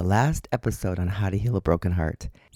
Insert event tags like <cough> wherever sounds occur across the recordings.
the last episode on how to heal a broken heart.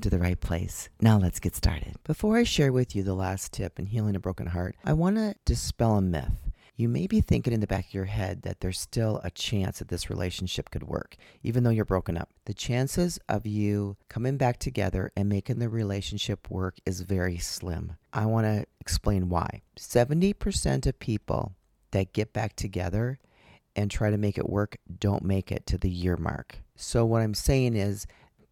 to the right place. Now, let's get started. Before I share with you the last tip in healing a broken heart, I want to dispel a myth. You may be thinking in the back of your head that there's still a chance that this relationship could work, even though you're broken up. The chances of you coming back together and making the relationship work is very slim. I want to explain why. 70% of people that get back together and try to make it work don't make it to the year mark. So, what I'm saying is,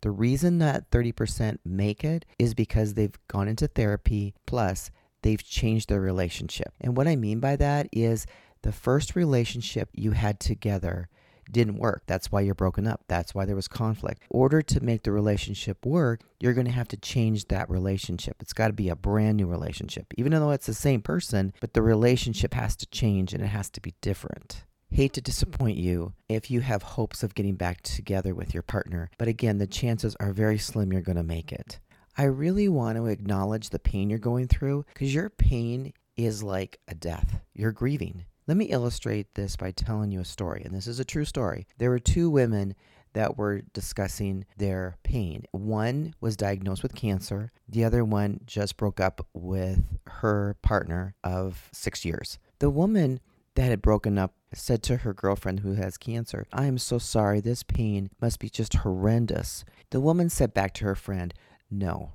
the reason that 30% make it is because they've gone into therapy, plus they've changed their relationship. And what I mean by that is the first relationship you had together didn't work. That's why you're broken up. That's why there was conflict. In order to make the relationship work, you're going to have to change that relationship. It's got to be a brand new relationship, even though it's the same person, but the relationship has to change and it has to be different hate to disappoint you if you have hopes of getting back together with your partner, but again, the chances are very slim you're going to make it. I really want to acknowledge the pain you're going through because your pain is like a death. You're grieving. Let me illustrate this by telling you a story, and this is a true story. There were two women that were discussing their pain. One was diagnosed with cancer, the other one just broke up with her partner of six years. The woman that had broken up said to her girlfriend who has cancer, I am so sorry. This pain must be just horrendous. The woman said back to her friend, No,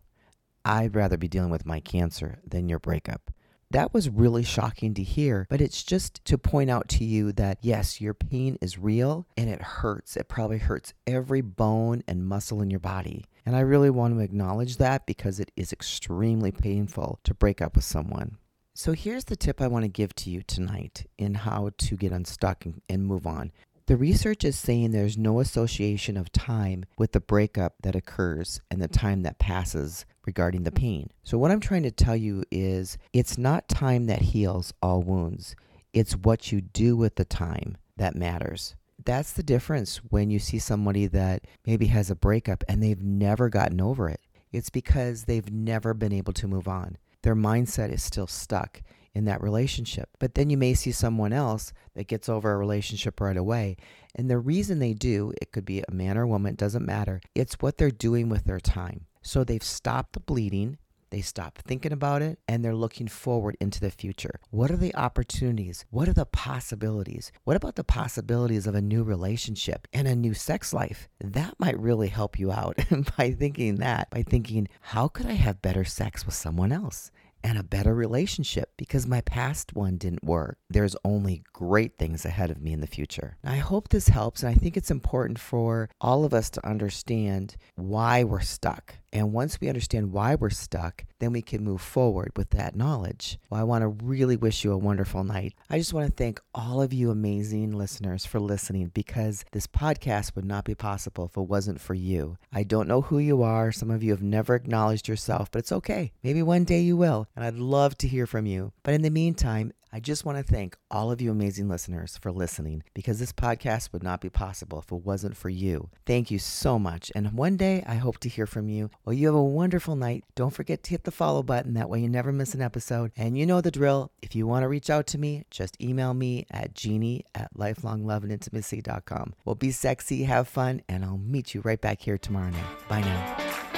I'd rather be dealing with my cancer than your breakup. That was really shocking to hear, but it's just to point out to you that yes, your pain is real and it hurts. It probably hurts every bone and muscle in your body. And I really want to acknowledge that because it is extremely painful to break up with someone. So here's the tip I want to give to you tonight in how to get unstuck and, move on. The research is saying there's no association of time with the breakup that occurs and the time that passes regarding the pain. So, what I'm trying to tell you is it's not time that heals all wounds, it's what you do with the time that matters. That's the difference when you see somebody that maybe has a breakup and they've never gotten over it. It's because they've never been able to move on their mindset is still stuck in that relationship. But then you may see someone else that gets over a relationship right away. And the reason they do, it could be a man or woman, doesn't matter. It's what they're doing with their time. So they've stopped the bleeding. They stop thinking about it and they're looking forward into the future. What are the opportunities? What are the possibilities? What about the possibilities of a new relationship and a new sex life? That might really help you out <laughs> by thinking that, by thinking, how could I have better sex with someone else? and a better relationship because my past one didn't work. There's only great things ahead of me in the future. I hope this helps, and I think it's important for all of us to understand why we're stuck and once we understand why we're stuck, then we can move forward with that knowledge. Well, I want to really wish you a wonderful night. I just want to thank all of you amazing listeners for listening because this podcast would not be possible if it wasn't for you. I don't know who you are. Some of you have never acknowledged yourself, but it's okay. Maybe one day you will, and I'd love to hear from you. But in the meantime, I just want to thank all of you amazing listeners for listening because this podcast would not be possible if it wasn't for you. Thank you so much. And one day I hope to hear from you. Well, you have a wonderful night. Don't forget to hit the follow button. That way you never miss an episode. And you know the drill. If you want to reach out to me, just email me at jeannie at lifelongloveandintimacy.com. Well, be sexy, have fun, and I'll meet you right back here tomorrow night. Bye now.